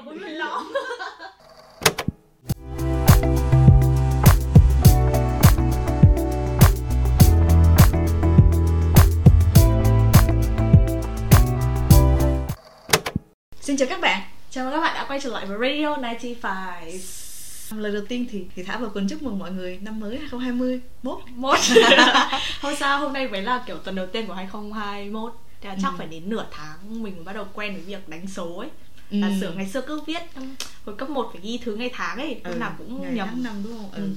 có một người lo. Xin chào các bạn, chào mừng các bạn đã quay trở lại với Radio 95 Lời đầu tiên thì thì Thả vào cùng chúc mừng mọi người năm mới 2020 mốt. Hôm sao hôm nay mới là kiểu tuần đầu tiên của 2021 Thế là chắc Ừ. phải đến nửa tháng mình mới bắt đầu quen với việc đánh số ấy Là Ừ. sửa ngày xưa cứ viết Hồi cấp 1 phải ghi thứ ngày tháng ấy Lúc nào cũng Ừ, ngày nhầm tháng năm đúng không? Ừ. Ừ.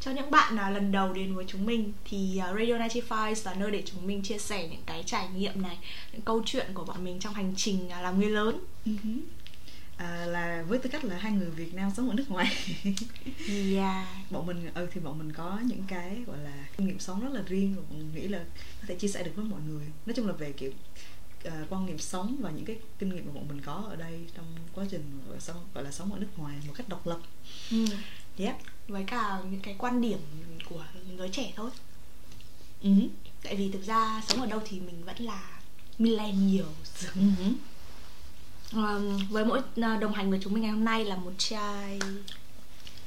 Cho những bạn nào lần đầu đến với chúng mình thì uh, Radio 95 là nơi để chúng mình chia sẻ những cái trải nghiệm này, những câu chuyện của bọn mình trong hành trình uh, làm người lớn. Ừ. À, là với tư cách là hai người Việt Nam sống ở nước ngoài Yeah. bọn mình ừ thì bọn mình có những cái gọi là kinh nghiệm sống rất là riêng và mình nghĩ là có thể chia sẻ được với mọi người nói chung là về kiểu ờ, quan niệm sống và những cái kinh nghiệm mà bọn mình có ở đây trong quá trình gọi sống gọi là sống ở nước ngoài một cách độc lập Ừ. yep Với cả những cái quan điểm của giới trẻ thôi. ừ. Tại vì thực ra sống ở đâu thì mình vẫn là millennials. Ừ. Um, với mỗi uh, đồng hành với chúng mình ngày hôm nay là một chai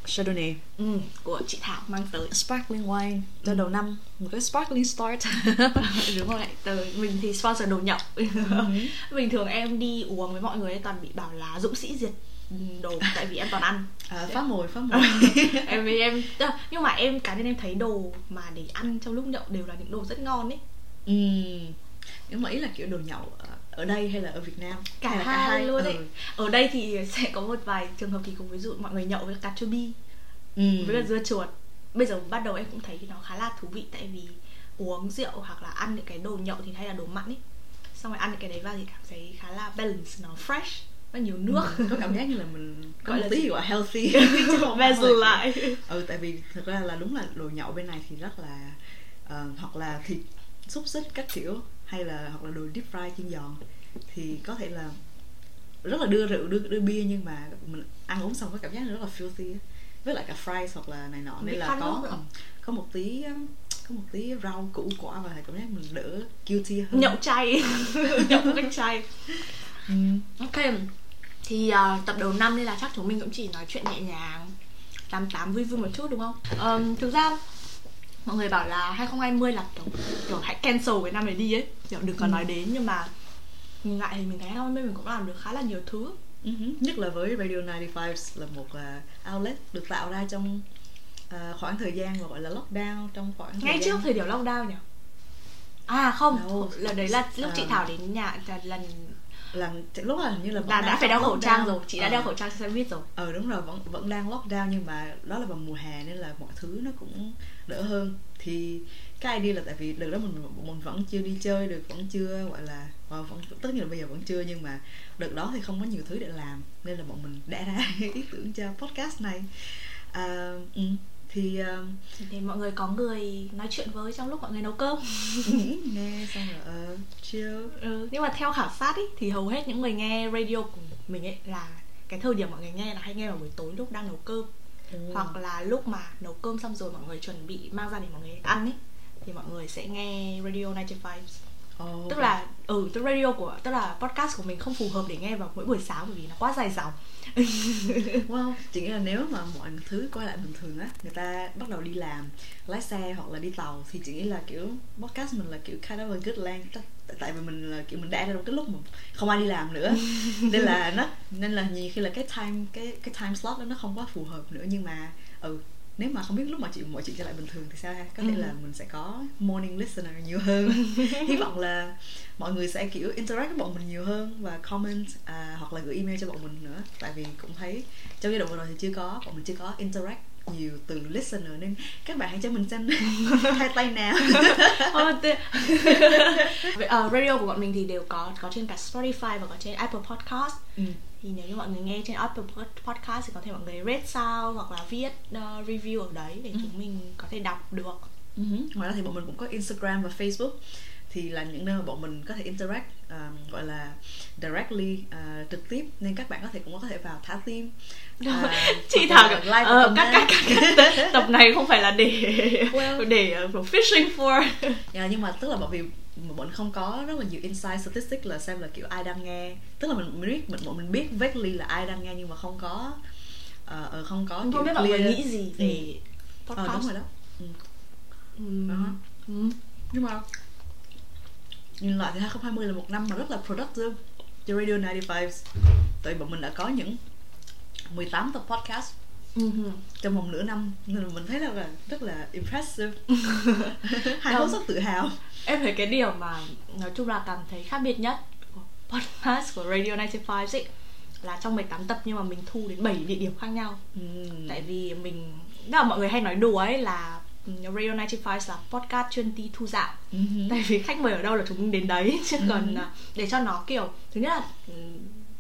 Chardonnay. Ừ, của chị Thảo mang tới. sparkling wine. Cho đầu năm một cái sparkling start. Đúng rồi, từ mình thì sponsor đồ nhậu. bình thường em đi uống với mọi người ấy toàn bị bảo là dũng sĩ diệt đồ tại vì em toàn ăn. À, phá mồi phá mồi. Em em nhưng mà em cá nhân em thấy đồ mà để ăn trong lúc nhậu đều là những đồ rất ngon ấy. Ừ. nhưng mà ý là kiểu đồ nhậu ở- đây hay là ở Việt Nam? Cả hay là hai, luôn ấy. Ừ. ở đây thì sẽ có một vài trường hợp kỳ cục ví dụ mọi người nhậu với cà chua bi Ừ. với cả dưa chuột. Bây giờ bắt đầu em cũng thấy nó khá là thú vị tại vì uống rượu hoặc là ăn những cái đồ nhậu thì hay là đồ mặn ấy. Xong rồi ăn cái đấy vào thì cảm thấy khá là balance nó fresh và nhiều nước. Ừ, có cảm giác như là mình có Gọi một là tí gì? gọi là healthy. Là- lại ừ tại vì thực ra là đúng là đồ nhậu bên này thì rất là ờ, hoặc là thịt xúc xích các kiểu hay là hoặc là đồ deep fry chiên giòn thì có thể là rất là đưa rượu đưa đưa bia nhưng mà mình ăn uống xong có cảm giác rất là filthy với lại cả fries hoặc là này nọ nên là có có một tí um, có một tí rau củ quả và cảm giác mình đỡ guilty hơn. Nhậu chay. Nhậu cách chay. Ừ. ok. Thì à, tập đầu năm nên là chắc chúng mình cũng chỉ nói chuyện nhẹ nhàng tám tám vui vui một chút đúng không? Ờm, thực ra mọi người bảo là 2020 là kiểu kiểu hãy cancel cái năm này đi ấy kiểu đừng có Ừ. nói đến nhưng mà nhìn lại thì mình thấy 2020 mình cũng làm được khá là nhiều thứ hứ. nhất là với Radio 95 là một uh, outlet được tạo ra trong uh, khoảng thời gian mà gọi là lockdown trong khoảng thời ngay gian... trước thời điểm lockdown nhỉ à không Đâu. lần đấy là lúc chị À. Thảo đến nhà là lần là lúc là hình như là là đã phải đeo khẩu trang rồi chị đã Ờ. đeo khẩu trang xe buýt rồi ờ đúng rồi vẫn vẫn đang lockdown nhưng mà đó là vào mùa hè nên là mọi thứ nó cũng đỡ hơn thì cái idea là tại vì đợt đó mình mình vẫn chưa đi chơi được vẫn chưa gọi là ờ, vẫn tất nhiên là bây giờ vẫn chưa nhưng mà đợt đó thì không có nhiều thứ để làm nên là bọn mình đã ra ý tưởng cho podcast này à, ừ, thì ờ, để mọi người có người nói chuyện với trong lúc mọi người nấu cơm. Nghe xong rồi ờ chill. Ừ, nhưng mà theo khảo sát ý, thì hầu hết những người nghe radio của mình ấy là cái thời điểm mọi người nghe là hay nghe vào buổi tối lúc đang nấu cơm. Hoặc là lúc mà nấu cơm xong rồi mọi người chuẩn bị mang ra để mọi người ăn ấy thì mọi người sẽ nghe radio 95 Ồ, tức là ừ tức radio của tức là podcast của mình không phù hợp để nghe vào mỗi buổi sáng bởi vì nó quá dài dòng. Wow, nghĩ là nếu mà mọi thứ quay lại bình thường á Người ta bắt đầu đi làm, lái xe hoặc là đi tàu Thì chị nghĩ là kiểu podcast mình là kiểu kind of a good length Tại- Tại vì mình là kiểu mình đã ra trong cái lúc mà không ai đi làm nữa. Nên là nó nên là nhiều khi là cái time cái cái time slot đó nó không quá phù hợp nữa. Nhưng mà ừ nếu mà không biết lúc mà chị mọi chuyện trở lại bình thường thì sao ha? Có thể Ừ. là mình sẽ có morning listener nhiều hơn. Hy vọng là mọi người sẽ kiểu interact với bọn mình nhiều hơn và comment à, hoặc là gửi email cho bọn mình nữa. Tại vì cũng thấy trong giai đoạn vừa rồi thì chưa có bọn mình chưa có interact nhiều từ listener nên các bạn hãy cho mình xem hai tay nào ờ, radio của bọn mình thì đều có có trên cả Spotify và có trên Apple Podcast ừ. thì nếu như mọi người nghe trên Apple Pod- Podcast thì có thể mọi người rate sao hoặc là viết ờ, review ở đấy để Ừ. chúng mình có thể đọc được hứ. ngoài ra thì bọn mình cũng có Instagram và Facebook thì là những nơi mà bọn mình có thể interact uh, gọi là directly uh, trực tiếp nên các bạn có thể cũng có thể vào thả tim uh, chị thảo like uh, các, các, các, các tập này không phải là để well. để uh, fishing for yeah, nhưng mà tức là bởi vì bọn không có rất là nhiều insight statistics là xem là kiểu ai đang nghe tức là mình, biết mình bọn mình biết vaguely là ai đang nghe nhưng mà không có uh, không có không biết mọi người nghĩ gì về ừ. podcast ờ, đúng rồi đó ừ. Ừ. Uh-huh. Ừ. nhưng mà nhìn lại thì 2020 là một năm mà rất là productive cho Radio 95 tại bọn mình đã có những 18 tập podcast uh-huh. trong vòng nửa năm nên mình thấy là rất là impressive hai host rất tự hào em thấy cái điều mà nói chung là cảm thấy khác biệt nhất của podcast của Radio 95 ấy là trong 18 tập nhưng mà mình thu đến 7 địa điểm khác nhau ừ. tại vì mình đó là mọi người hay nói đùa ấy là Radio 95 là podcast chuyên đi thu dạo uh-huh. tại vì khách mời ở đâu là chúng mình đến đấy chứ uh-huh. còn à, để cho nó kiểu thứ nhất là ừ,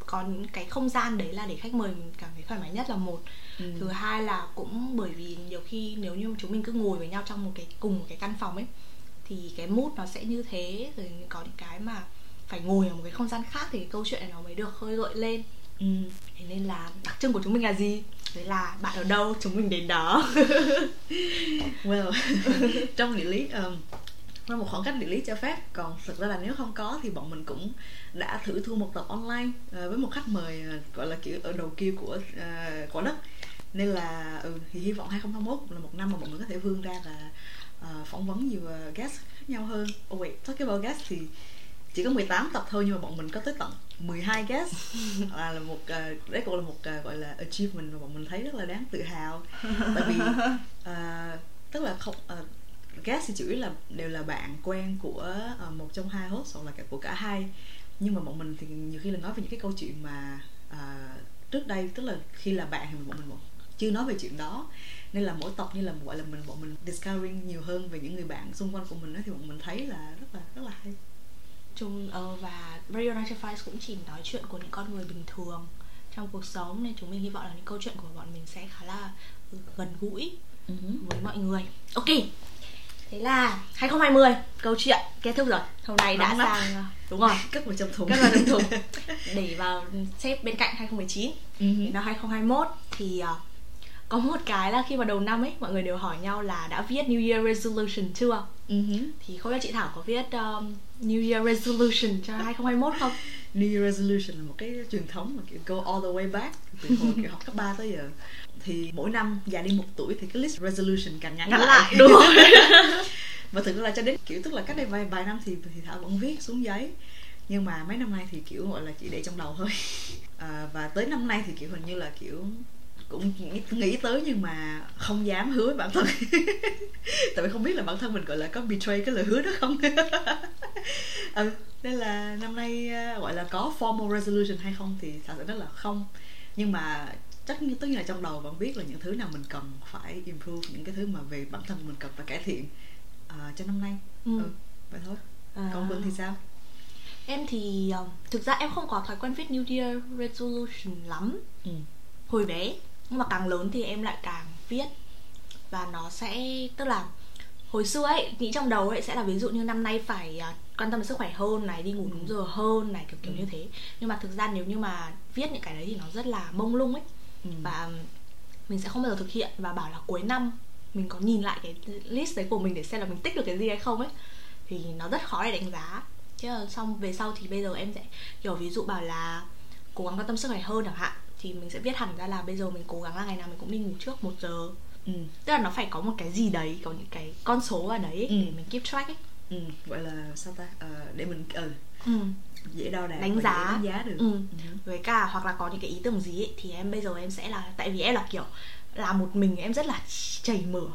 có những cái không gian đấy là để khách mời mình cảm thấy thoải mái nhất là một ừ. thứ hai là cũng bởi vì nhiều khi nếu như chúng mình cứ ngồi với nhau trong một cái cùng một cái căn phòng ấy thì cái mood nó sẽ như thế rồi có những cái mà phải ngồi ở một cái không gian khác thì cái câu chuyện này nó mới được khơi gợi lên ừ. thế nên là đặc trưng của chúng mình là gì đấy là bạn ở đâu? Chúng mình đến đó. Well trong địa lý um, nó một khoảng cách địa lý cho phép còn thực ra là nếu không có thì bọn mình cũng đã thử thu một tập online uh, với một khách mời uh, gọi là kiểu ở đầu kia của uh, quả đất. Nên là ừ, thì hy vọng 2021 là một năm mà bọn mình có thể vươn ra và uh, phỏng vấn nhiều uh, guest khác nhau hơn. Oh wait talking about guest thì chỉ có 18 tập thôi nhưng mà bọn mình có tới tận 12 guest. Là, là một uh, đấy cũng là một uh, gọi là achievement mà bọn mình thấy rất là đáng tự hào. Tại vì uh, tức là không uh, guest thì chủ yếu là đều là bạn quen của uh, một trong hai host hoặc là cả của cả hai. Nhưng mà bọn mình thì nhiều khi là nói về những cái câu chuyện mà uh, trước đây tức là khi là bạn thì bọn mình chưa nói về chuyện đó. Nên là mỗi tập như là gọi là mình bọn mình discovering nhiều hơn về những người bạn xung quanh của mình đó thì bọn mình thấy là rất là rất là hay chung uh, và Radio 95 cũng chỉ nói chuyện của những con người bình thường trong cuộc sống nên chúng mình hy vọng là những câu chuyện của bọn mình sẽ khá là gần gũi uh-huh. với mọi người. Ok thế là 2020 câu chuyện kết thúc rồi. Hôm nay đã sang ờ, đúng rồi. Cất vào trong thùng. Cất vào trong thùng. Để vào xếp bên cạnh 2019 uh-huh. năm 2021 thì uh, có một cái là khi vào đầu năm ấy mọi người đều hỏi nhau là đã viết New Year Resolution chưa? Uh-huh. thì không biết chị Thảo có viết um, New Year Resolution cho 2021 không New Year Resolution là một cái truyền thống mà kiểu go all the way back từ hồi kiểu học cấp 3 tới giờ. Thì mỗi năm già đi một tuổi thì cái list resolution càng ngắn, ngắn lại. đúng rồi. Và thực ra là cho đến kiểu tức là cách đây vài vài năm thì thì thảo vẫn viết xuống giấy. Nhưng mà mấy năm nay thì kiểu gọi là chỉ để trong đầu thôi. À, và tới năm nay thì kiểu hình như là kiểu cũng nghĩ, tới nhưng mà không dám hứa với bản thân. Tại vì không biết là bản thân mình gọi là có betray cái lời hứa đó không? Ừ nên là năm nay uh, gọi là có formal resolution hay không thì thật sự rất là không. Nhưng mà chắc như tất nhiên là trong đầu vẫn biết là những thứ nào mình cần phải improve những cái thứ mà về bản thân mình cần phải cải thiện uh, cho năm nay. Ừ. ừ vậy thôi. À. còn vân thì sao? Em thì uh, thực ra em không có thói quen viết New Year resolution lắm. Ừ. hồi bé nhưng mà càng lớn thì em lại càng viết. Và nó sẽ tức là hồi xưa ấy nghĩ trong đầu ấy sẽ là ví dụ như năm nay phải uh, quan tâm đến sức khỏe hơn này đi ngủ đúng giờ hơn này kiểu kiểu ừ. như thế. Nhưng mà thực ra nếu như mà viết những cái đấy thì nó rất là mông lung ấy. Ừ. và mình sẽ không bao giờ thực hiện và bảo là cuối năm mình có nhìn lại cái list đấy của mình để xem là mình tích được cái gì hay không ấy. Thì nó rất khó để đánh giá. Chứ xong về sau thì bây giờ em sẽ kiểu ví dụ bảo là cố gắng quan tâm sức khỏe hơn chẳng hạn thì mình sẽ viết hẳn ra là bây giờ mình cố gắng là ngày nào mình cũng đi ngủ trước một giờ ừ. tức là nó phải có một cái gì đấy có những cái con số ở đấy ừ. để mình keep track ấy ừ. gọi là sao ta ờ, để mình ừ. ừ dễ đo đạc đánh giá đánh giá được ừ. ừ. với cả hoặc là có những cái ý tưởng gì ấy, thì em bây giờ em sẽ là tại vì em là kiểu làm một mình em rất là chảy mở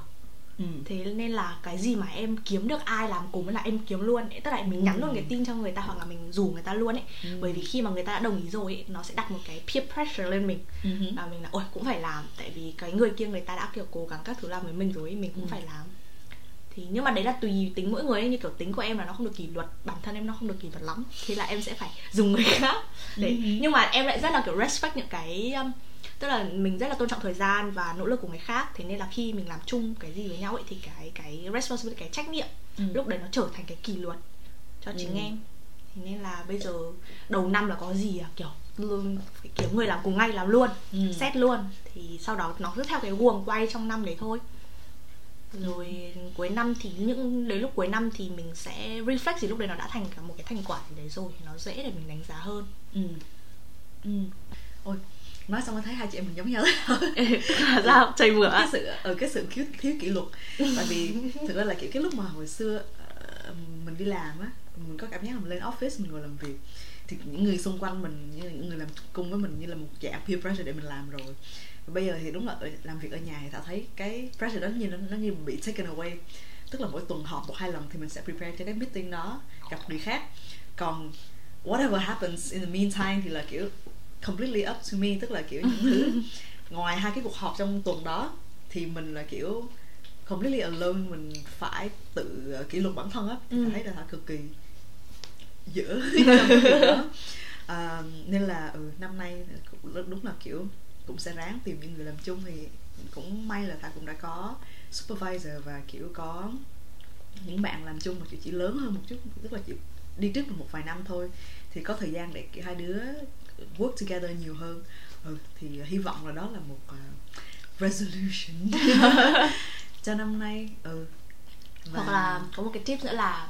Ừ. thế nên là cái gì mà em kiếm được ai làm cùng với là em kiếm luôn tức là mình nhắn ừ. luôn cái tin cho người ta hoặc là mình rủ người ta luôn ấy ừ. bởi vì khi mà người ta đã đồng ý rồi ấy, nó sẽ đặt một cái peer pressure lên mình ừ. và mình là ôi cũng phải làm tại vì cái người kia người ta đã kiểu cố gắng các thứ làm với mình rồi ấy, mình cũng ừ. phải làm thì nhưng mà đấy là tùy tính mỗi người ấy, như kiểu tính của em là nó không được kỷ luật bản thân em nó không được kỷ luật lắm thế là em sẽ phải dùng người khác để ừ. nhưng mà em lại rất là kiểu respect những cái um, tức là mình rất là tôn trọng thời gian và nỗ lực của người khác thế nên là khi mình làm chung cái gì với nhau ấy thì cái cái responsibility cái trách nhiệm ừ. lúc đấy nó trở thành cái kỷ luật cho chính Ừ. em. Thế nên là bây giờ đầu năm là có gì à? Kiểu luôn phải kiếm người làm cùng ngay làm luôn Ừ. xét luôn. Thì sau đó nó cứ theo cái guồng quay trong năm đấy thôi. Rồi cuối năm thì những đến lúc cuối năm thì mình sẽ reflect thì lúc đấy nó đã thành cả một cái thành quả gì đấy rồi thì nó dễ để mình đánh giá hơn. Ừ. Ừ. Ôi nói xong thấy hai chị em mình giống nhau. Là sao? Chảy bữa cái sự ở cái sự thiếu thiếu kỷ luật. Tại vì thực ra là kiểu cái lúc mà hồi xưa ờ, mình đi làm á mình có cảm giác là mình lên office mình ngồi làm việc thì những người xung quanh mình như những người làm cùng với mình như là một dạng peer pressure để mình làm rồi. Và bây giờ thì đúng là làm việc ở nhà thì thảo thấy cái pressure đó như nó, nó như bị taken away. Tức là mỗi tuần họp một hai lần thì mình sẽ prepare cho cái meeting đó gặp người khác. Còn whatever happens in the meantime thì là kiểu completely up to me tức là kiểu những thứ ngoài hai cái cuộc họp trong tuần đó thì mình là kiểu completely alone mình phải tự ờ, kỷ luật bản thân á Ừ. ừ. thấy là cực kỳ dở trong cái việc đó à, nên là ừ, năm nay đúng là kiểu cũng sẽ ráng tìm những người làm chung thì cũng may là thảo cũng đã có supervisor và kiểu có những bạn làm chung mà kiểu chỉ lớn hơn một chút tức là chỉ đi trước một vài năm thôi thì có thời gian để kiểu hai đứa work together nhiều hơn ừ, thì hy vọng là đó là một uh, resolution cho năm nay ừ Và- hoặc là có một cái tip nữa là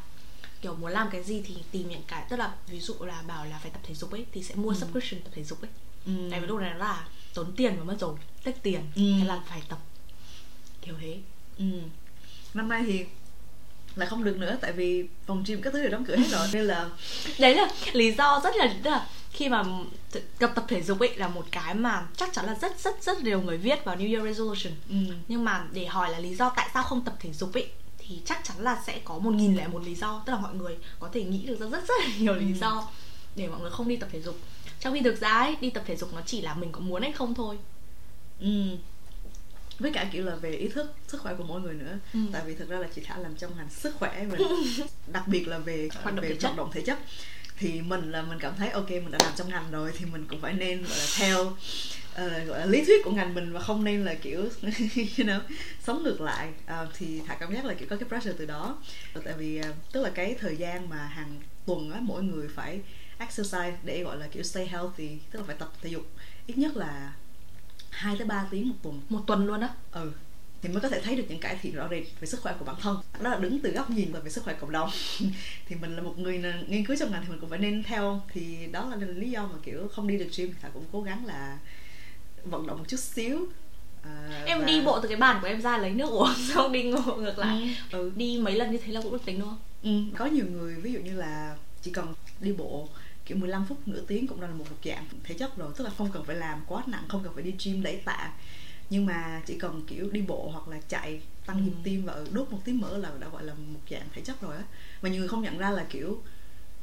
kiểu muốn làm cái gì thì tìm những cái tức là ví dụ là bảo là phải tập thể dục ấy thì sẽ mua Ừ. subscription tập thể dục ấy ừ. tại vì lúc này nó là tốn tiền mà mất rồi tích tiền Ừ. thế là phải tập kiểu thế ừ. năm nay thì là không được nữa tại vì phòng gym các thứ đều đóng cửa hết rồi nên là đấy là lý do rất là là khi mà tập tập thể dục ấy là một cái mà chắc chắn là rất rất rất nhiều người viết vào New Year resolution ừ. nhưng mà để hỏi là lý do tại sao không tập thể dục ấy thì chắc chắn là sẽ có một nghìn lẻ một lý do tức là mọi người có thể nghĩ được ra rất rất là nhiều lý Ừ. do để mọi người không đi tập thể dục trong khi thực ra ấy đi tập thể dục nó chỉ là mình có muốn hay không thôi ừ. với cả kiểu là về ý thức sức khỏe của mỗi người nữa Ừ. tại vì thực ra là chị thảo làm trong ngành sức khỏe và đặc biệt là về Hoạt động về hoạt động thể chất thì mình là mình cảm thấy ok mình đã làm trong ngành rồi thì mình cũng phải nên gọi là theo uh, gọi là lý thuyết của ngành mình và không nên là kiểu you know sống ngược lại. Uh, thì thả cảm giác là kiểu có cái pressure từ đó. Ờ, tại vì uh, tức là cái thời gian mà hàng tuần á mỗi người phải exercise để gọi là kiểu stay healthy tức là phải tập thể dục ít nhất là 2 tới 3 tiếng một tuần một tuần luôn á. Ừ thì mới có thể thấy được những cải thiện rõ rệt về sức khỏe của bản thân. Đó là đứng từ góc nhìn về sức khỏe cộng đồng. Thì mình là một người nghiên cứu trong ngành thì mình cũng phải nên theo. Thì đó là lý do mà kiểu không đi được gym thì cũng cố gắng là vận động một chút xíu. À, em và- đi bộ từ cái bàn của em ra lấy nước uống xong đi ngược ngược lại. Ừ. ừ. đi mấy lần như thế là cũng được tính đúng không? Ừ, có nhiều người ví dụ như là chỉ cần đi bộ kiểu 15 phút nửa tiếng cũng đã là một một dạng thể chất rồi. Tức là không cần phải làm quá nặng không cần phải đi gym đẩy tạ nhưng mà chỉ cần kiểu đi bộ hoặc là chạy tăng Ừ. nhịp tim và ừ, đốt một tí mỡ là đã gọi là một dạng thể chất rồi á mà nhiều người không nhận ra là kiểu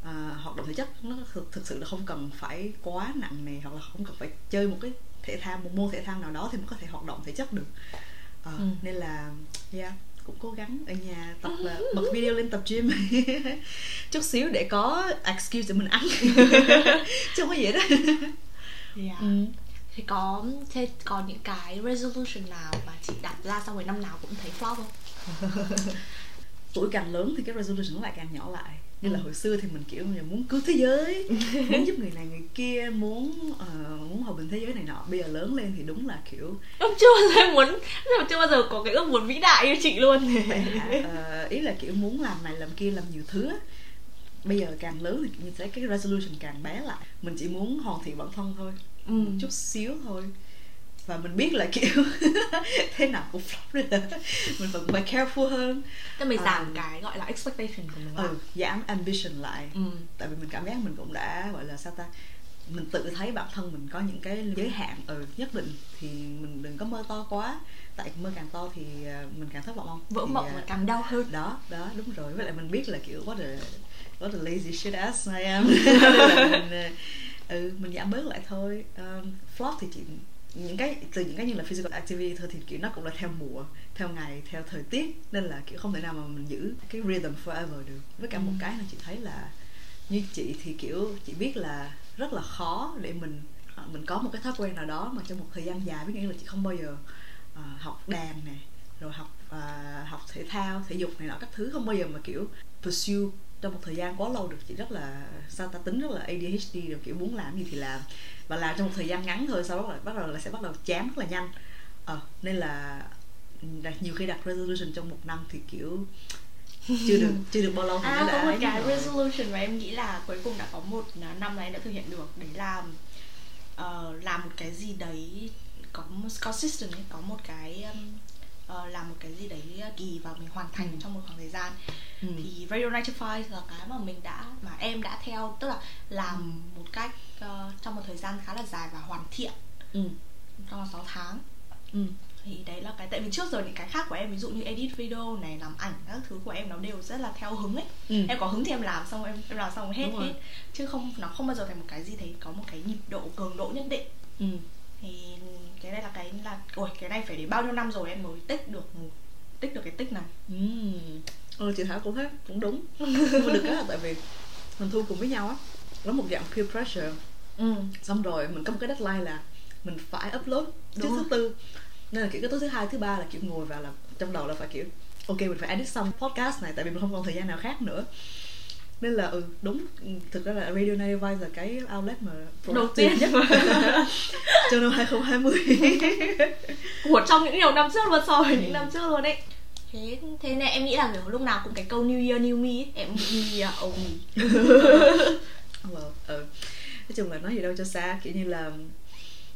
à, hoạt động thể chất nó thực, thực sự là không cần phải quá nặng nề hoặc là không cần phải chơi một cái thể thao một môn thể thao nào đó thì mới có thể hoạt động thể chất được Ờ, Ừ. nên là yeah cũng cố gắng ở nhà tập là bật video lên tập gym chút xíu để có excuse để mình ăn chứ không có gì đó yeah. ừ. Thế có thế còn những cái resolution nào mà chị đặt ra xong rồi năm nào cũng thấy flop không? Tuổi càng lớn thì cái resolution nó lại càng nhỏ lại. Như là Ừ. hồi xưa thì mình kiểu như muốn cứu thế giới muốn giúp người này người kia muốn ờ, muốn hòa bình thế giới này nọ. Bây giờ lớn lên thì đúng là kiểu em chưa bao giờ muốn chưa bao giờ có cái ước muốn vĩ đại như chị luôn. Hả? Ờ, ý là kiểu muốn làm này làm kia làm nhiều thứ bây giờ càng lớn thì thế cái resolution càng bé lại. Mình chỉ muốn hoàn thiện bản thân thôi ừ. một chút xíu thôi. Và mình biết là kiểu thế nào cũng flop rồi mình vẫn phải careful hơn. Thế mình giảm Ờ. cái gọi là expectation của mình ừ, giảm ambition lại. Ừ. tại vì mình cảm giác mình cũng đã gọi là sao ta mình tự thấy bản thân mình có những cái giới hạn. Ừ, nhất định thì mình đừng có mơ to quá. Tại mơ càng to thì à, mình càng thất vọng không? Vỡ Thì, mộng à, và càng đau hơn. đó đó đúng rồi. Với lại mình biết là kiểu what a what a lazy shit ass I am. Là mình ờ, ừ mình giảm bớt lại thôi um, flop thì chỉ những cái từ những cái như là physical activity thôi thì kiểu nó cũng là theo mùa theo ngày theo thời tiết nên là kiểu không thể nào mà mình giữ cái rhythm forever được với cả một Ừ. cái là chị thấy là như chị thì kiểu chị biết là rất là khó để mình ờ, mình có một cái thói quen nào đó mà trong một thời gian dài ví dụ như là chị không bao giờ ờ, học đàn nè rồi học à, học thể thao thể dục này nọ các thứ không bao giờ mà kiểu pursue trong một thời gian quá lâu được chị rất là sao ta tính rất là ADHD được kiểu muốn làm gì thì làm và làm trong một thời gian ngắn thôi sau đó là bắt đầu là sẽ bắt đầu chán rất là nhanh ờ nên là đặt nhiều khi đặt resolution trong một năm thì kiểu chưa được chưa được bao lâu thì à có một cái rồi. resolution mà em nghĩ là cuối cùng đã có một năm này đã thực hiện được đấy là ờ, làm một cái gì đấy có consistent có một cái um, ờ, làm một cái gì đấy kỳ và mình hoàn thành Ừ. trong một khoảng thời gian ừ. thì Radio 95 là cái mà mình đã mà em đã theo tức là làm một cách ờ, trong một thời gian khá là dài và hoàn thiện Ừ. trong vòng 6 tháng Ừ. thì đấy là cái tại vì trước giờ những cái khác của em ví dụ như edit video này làm ảnh các thứ của em nó đều rất là theo hứng ấy Ừ. em có hứng thì em làm xong em em làm xong hết hết chứ không nó không bao giờ thành một cái gì đấy có một cái nhịp độ cường độ nhất định Ừ. thì cái này là cái là ôi cái này phải đến bao nhiêu năm rồi em mới tích được tích được cái tích này? Ừ. Ừ, chị Thảo cũng thấy cũng đúng. Nhưng mà được cái là tại vì mình thu cùng với nhau á nó một dạng peer pressure. Ừ xong rồi mình có một cái deadline là mình phải upload trước thứ tư. Nên là kiểu cái tối thứ hai thứ ba là kiểu ngồi vào là trong đầu là phải kiểu ok mình phải edit xong podcast này tại vì mình không còn thời gian nào khác nữa nên là ừ đúng ừ, thực ra là Radio 95 là cái outlet mà đầu tiên nhất cho năm 2020 của trong những nhiều năm trước luôn so với Ừ. những năm trước luôn ấy thế thế nên em nghĩ là kiểu lúc nào cũng cái câu New Year New Me ấy. em nghĩ New Year oh me well, ừ. nói chung là nói gì đâu cho xa kiểu như là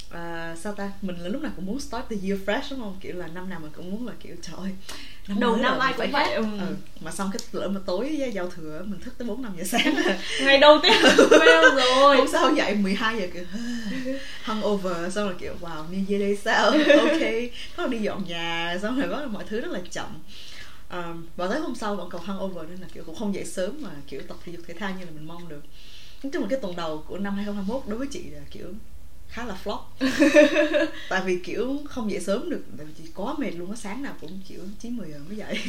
à, sao ta mình là lúc nào cũng muốn start the year fresh đúng không kiểu là năm nào mình cũng muốn là kiểu trời ơi năm Đầu năm ai cũng vậy, ừ. ừ. mà xong cái lỡ mà tối giao thừa mình thức tới 4 5 giờ sáng ngày đầu tiên fail rồi. Hôm sau dậy 12 giờ kiểu hungover xong rồi kiểu wow new year day sao? Ok. Bắt đầu đi dọn nhà xong rồi bắt đầu mọi thứ rất là chậm. Um, và tới hôm sau vẫn còn hungover nên là kiểu cũng không dậy sớm mà kiểu tập thể dục thể thao như là mình mong được. Nói chung là cái tuần đầu của năm 2021 đối với chị là kiểu khá là flop tại vì kiểu không dậy sớm được tại vì chị quá mệt luôn á sáng nào cũng kiểu chín mười giờ mới dậy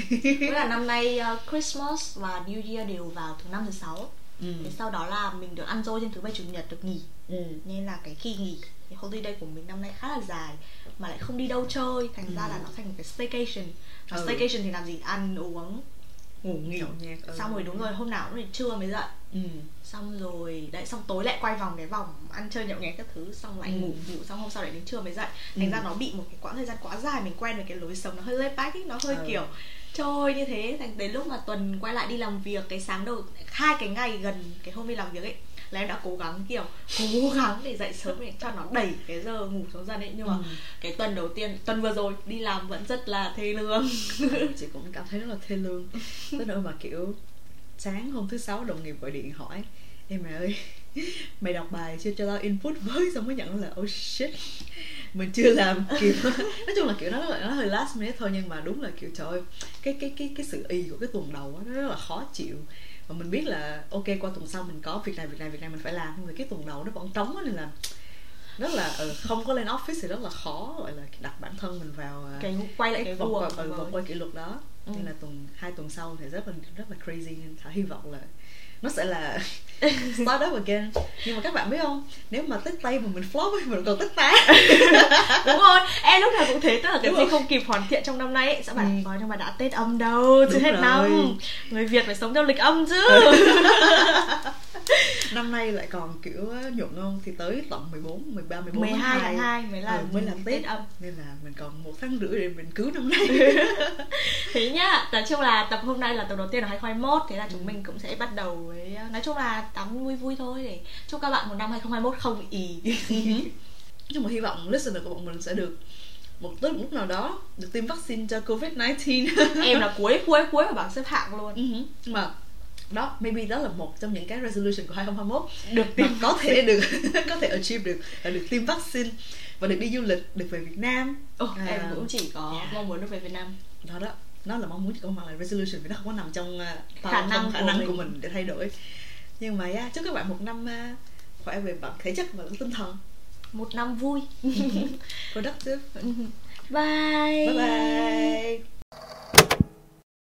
Với là năm nay uh, Christmas và New Year đều vào thứ năm thứ sáu ừ. Thế sau đó là mình được ăn dôi trên thứ bảy chủ nhật được nghỉ Ừ. Nên là cái kỳ nghỉ Cái holiday của mình năm nay khá là dài Mà lại không đi đâu chơi Thành ra Ừ. là nó thành một cái staycation Và Ừ. staycation thì làm gì? Ăn uống Ngủ nghỉ nhẹt, ừ. Xong rồi đúng rồi hôm nào cũng đến trưa mới dậy ừ. Xong rồi đấy xong tối lại quay vòng cái vòng ăn chơi nhậu nhẹt các thứ xong lại Ừ. ngủ ngủ xong hôm sau lại đến trưa mới dậy thành Ừ. ra nó bị một cái quãng thời gian quá dài mình quen với cái lối sống nó hơi laid back ấy nó hơi Ừ. kiểu trôi như thế thành đến lúc mà tuần quay lại đi làm việc cái sáng đầu hai cái ngày gần cái hôm đi làm việc ấy là em đã cố gắng kiểu cố gắng để dậy sớm để cho nó đẩy cái giờ ngủ xuống dần ấy. Nhưng mà Ừ. cái tuần đầu tiên tuần vừa rồi đi làm vẫn rất là thê lương. Chị cũng cảm thấy rất là thê lương. Tới nỗi mà kiểu sáng hôm thứ sáu đồng nghiệp gọi điện hỏi em mày ơi mày đọc bài chưa? Cho tao input với. Xong mới nhận là oh shit mình chưa làm. Kịp nói chung là kiểu nó nó hơi last minute thôi. Nhưng mà đúng là kiểu trời ơi cái cái cái cái sự y của cái tuần đầu á nó rất là khó chịu và mình biết là ok qua tuần sau mình có việc này việc này việc này mình phải làm. Nhưng mà cái tuần đầu nó vẫn trống á nên là rất là ừ, không có lên office thì rất là khó gọi là đặt bản thân mình vào à, cái quay lại cái vòng guồng quay, ừ, vòng quay kỷ luật đó Ừ. nên là tuần hai tuần sau thì rất là rất là crazy nên thảo hy vọng là nó sẽ là start up again nhưng mà các bạn biết không nếu mà tích tay mà mình flop ấy mình còn tích tá đúng rồi em lúc nào cũng thế tức là cái Đúng gì rồi. không kịp hoàn thiện trong năm nay ấy sẽ bảo Ừ. ừ. nhưng mà đã tết âm đâu chưa Đúng hết rồi. năm người việt phải sống theo lịch âm chứ năm nay lại còn kiểu nhuận không thì tới tận 14, 13, 14 12 tháng 2 mới là ừ, mới là tết âm. Nên là mình còn một tháng rưỡi để mình cứu năm nay. Thế nhá nói chung là tập hôm nay là tập đầu tiên của 2021 thế là chúng Ừ. mình cũng sẽ bắt đầu với nói chung là tắm vui vui thôi để chúc các bạn một năm 2021 không ì. Nhưng mà hy vọng listener của bọn mình sẽ được một tới một lúc nào đó được tiêm vaccine cho covid 19 em là cuối cuối cuối ở bảng xếp hạng luôn. Ừ. Nhưng mà đó maybe đó là một trong những cái resolution của 2021 được tìm có thể được có thể achieve được là được tiêm vaccine và được đi du lịch được về Việt Nam. Ồ, À, em cũng chỉ có yeah. mong muốn được về Việt Nam. Đó đó nó là mong muốn chứ không phải là resolution vì nó không có nằm trong uh, Khả trong năng khả của năng mình. của mình để thay đổi. Nhưng mà yeah, chúc các bạn một năm uh, khỏe về mặt thể chất và lẫn tinh thần. Một năm vui. Productive. Bye. Bye bye